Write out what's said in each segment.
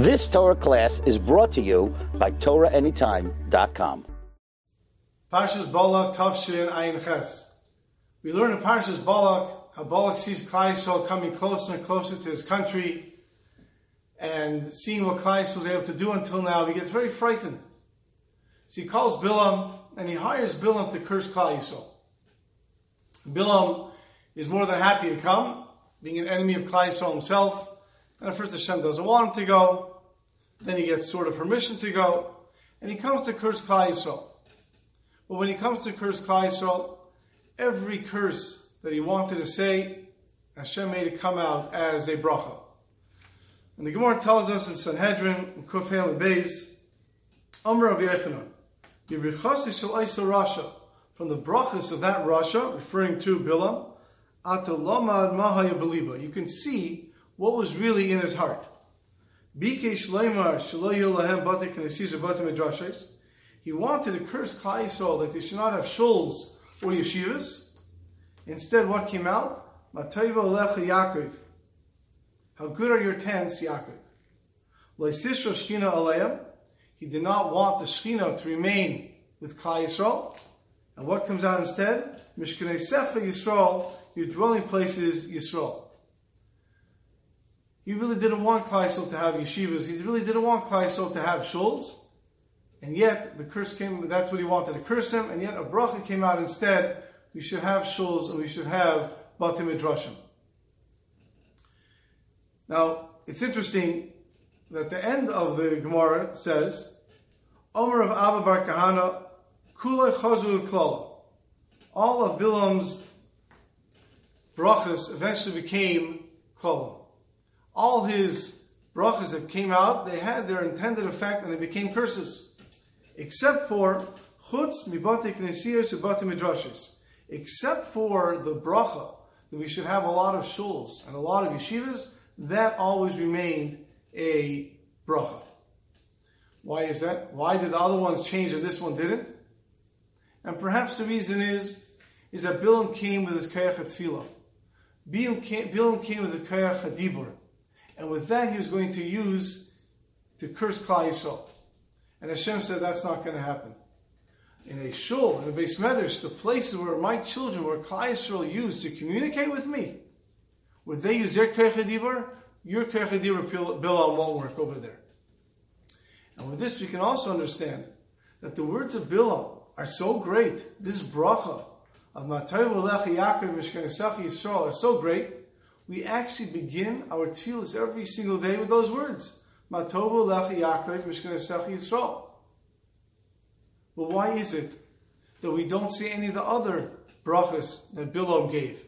This Torah class is brought to you by TorahAnytime.com. Parshas Balak Ayin Ches. We learn in Parshas Balak how Balak sees Klal coming closer and closer to his country, and seeing what Klal was able to do until now, he gets very frightened. So he calls Bilam, and he hires Bilam to curse Klal Bilam is more than happy to come, being an enemy of Klai himself. And at first Hashem doesn't want him to go. Then he gets sort of permission to go. And he comes to curse Klal Yisrael. But when he comes to curse Klal Yisrael, every curse that he wanted to say, Hashem made it come out as a bracha. And the Gemara tells us in Sanhedrin, in Kufay and Beis, Amr of Yechanan, Rasha, from the brachas of that Rasha, referring to Bilam, Atalamad Mahaya Beliba. You can see what was really in his heart. He wanted to curse Klal Yisrael that they should not have shuls or yeshivas. Instead, what came out? How good are your tents, Yaakov? He did not want the Shechina to remain with Klal Yisrael. And what comes out instead? Mishkanei Sefer Yisrael, your dwelling places Yisrael. He really didn't want Kleisel to have yeshivas. He really didn't want Kleisel to have shuls. And yet, the curse came, that's what he wanted to curse him, and yet a bracha came out instead. We should have shuls and we should have batim midrashim. Now, it's interesting that the end of the Gemara says, Omer of Abba Bar Kahana, Kulay Chazul Klala. All of Bilam's brachas eventually became klala. All his brachas that came out, they had their intended effect and they became curses. Except for chutz mibati knesiyos ubati midrashis. Except for the bracha that we should have a lot of shuls and a lot of yeshivas, that always remained a bracha. Why is that? Why did the other ones change and this one didn't? And perhaps the reason is, is that Bilam came with his kayach tefillah. Bilam came, Bilam came with the kayach hadibur. And with that he was going to use to curse Klal Yisrael. And Hashem said that's not going to happen. In a shul, in a beis medrash, the places where my children, where Klal Yisrael used to communicate with me, would they use their hadibur? Your kayach hadibur Bilam won't work over there. And with this we can also understand that the words of Bilam are so great. This bracha of Matayu Yaakov Mishkan Yisrael are so great. We actually begin our tefillahs every single day with those words. Matov Alecha Yaakov Yisrael. But why is it that we don't see any of the other brachas that Bilam gave?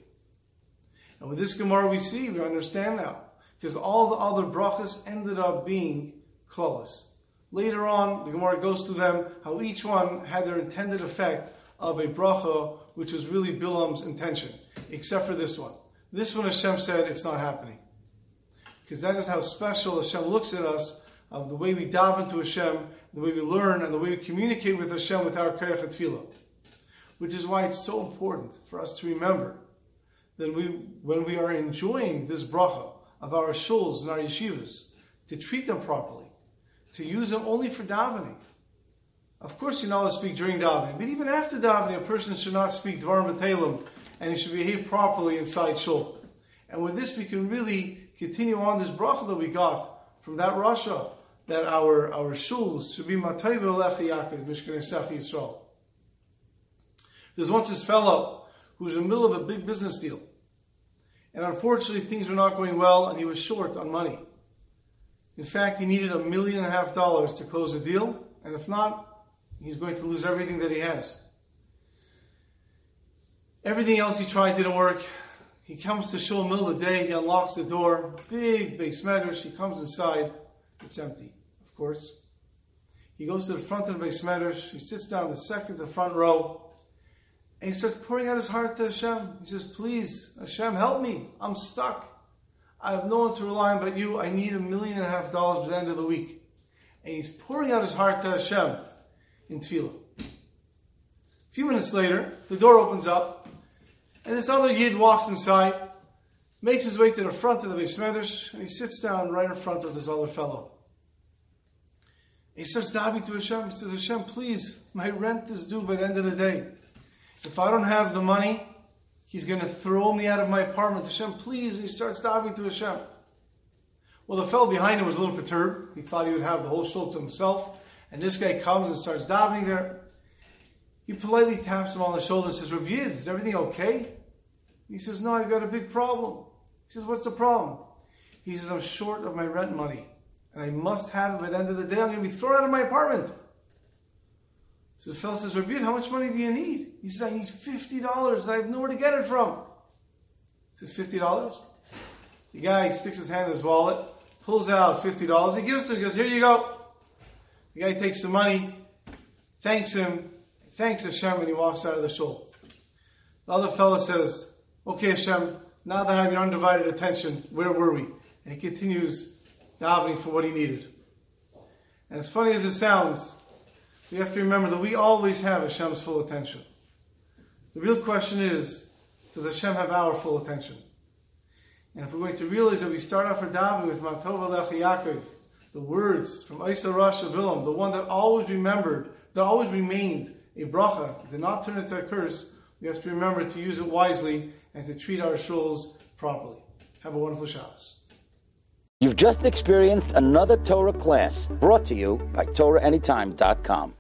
And with this Gemara we see, we understand now. Because all the other brachas ended up being klalas. Later on, the Gemara goes through them how each one had their intended effect of a bracha, which was really Bilam's intention, except for this one. This one, Hashem said, it's not happening. Because that is how special Hashem looks at us, of the way we dive into Hashem, the way we learn, and the way we communicate with Hashem with our Kayach Tefillah. Which is why it's so important for us to remember that we, when we are enjoying this bracha of our shuls and our yeshivas, to treat them properly to use them only for davening. Of course, you're not allowed to speak during davening, but even after davening, a person should not speak dvarim b'telem, and he should behave properly inside shul. And with this, we can really continue on this bracha that we got from that Rasha, that our, our shuls should be matayv alecha Yaakov, mishkan Yisrael. There's once this fellow who was in the middle of a big business deal. And unfortunately, things were not going well, and he was short on money. In fact, he needed a million and a half dollars to close the deal, and if not, he's going to lose everything that he has. Everything else he tried didn't work. He comes to shul middle of the day, he unlocks the door, big big medrash, he comes inside, it's empty, of course. He goes to the front of the base he sits down the second the front row, and he starts pouring out his heart to Hashem. He says, Please, Hashem, help me. I'm stuck. I have no one to rely on but you. I need a million and a half dollars by the end of the week. And he's pouring out his heart to Hashem in tefillah. A few minutes later, the door opens up, and this other yid walks inside, makes his way to the front of the Beis and he sits down right in front of this other fellow. He starts davening to Hashem. He says, Hashem, please, my rent is due by the end of the day. If I don't have the money, he's going to throw me out of my apartment. Hashem, please. And he starts davening to Hashem. Well, the fellow behind him was a little perturbed. He thought he would have the whole shul to himself. And this guy comes and starts davening there. He politely taps him on the shoulder and says, Rabbi is everything okay? He says, No, I've got a big problem. He says, What's the problem? He says, I'm short of my rent money and I must have it by the end of the day. I'm going to be thrown out of my apartment. So the fellow says, Rabbi, how much money do you need? He says, I need $50 and I have nowhere to get it from. He says, $50? The guy sticks his hand in his wallet, pulls out $50. He gives it to him, he goes, Here you go. The guy takes the money, thanks him, thanks Hashem, and he walks out of the shul. The other fellow says, Okay, Hashem, now that I have your undivided attention, where were we? And he continues davening for what he needed. And as funny as it sounds, we have to remember that we always have Hashem's full attention. The real question is, does Hashem have our full attention? And if we're going to realize that we start off our davening with Matov Alech Yaakov, the words from Isa Rosh Bilam, the one that always remembered, that always remained a bracha, did not turn into a curse, we have to remember to use it wisely and to treat our shuls properly. Have a wonderful Shabbos. You've just experienced another Torah class brought to you by TorahAnytime.com.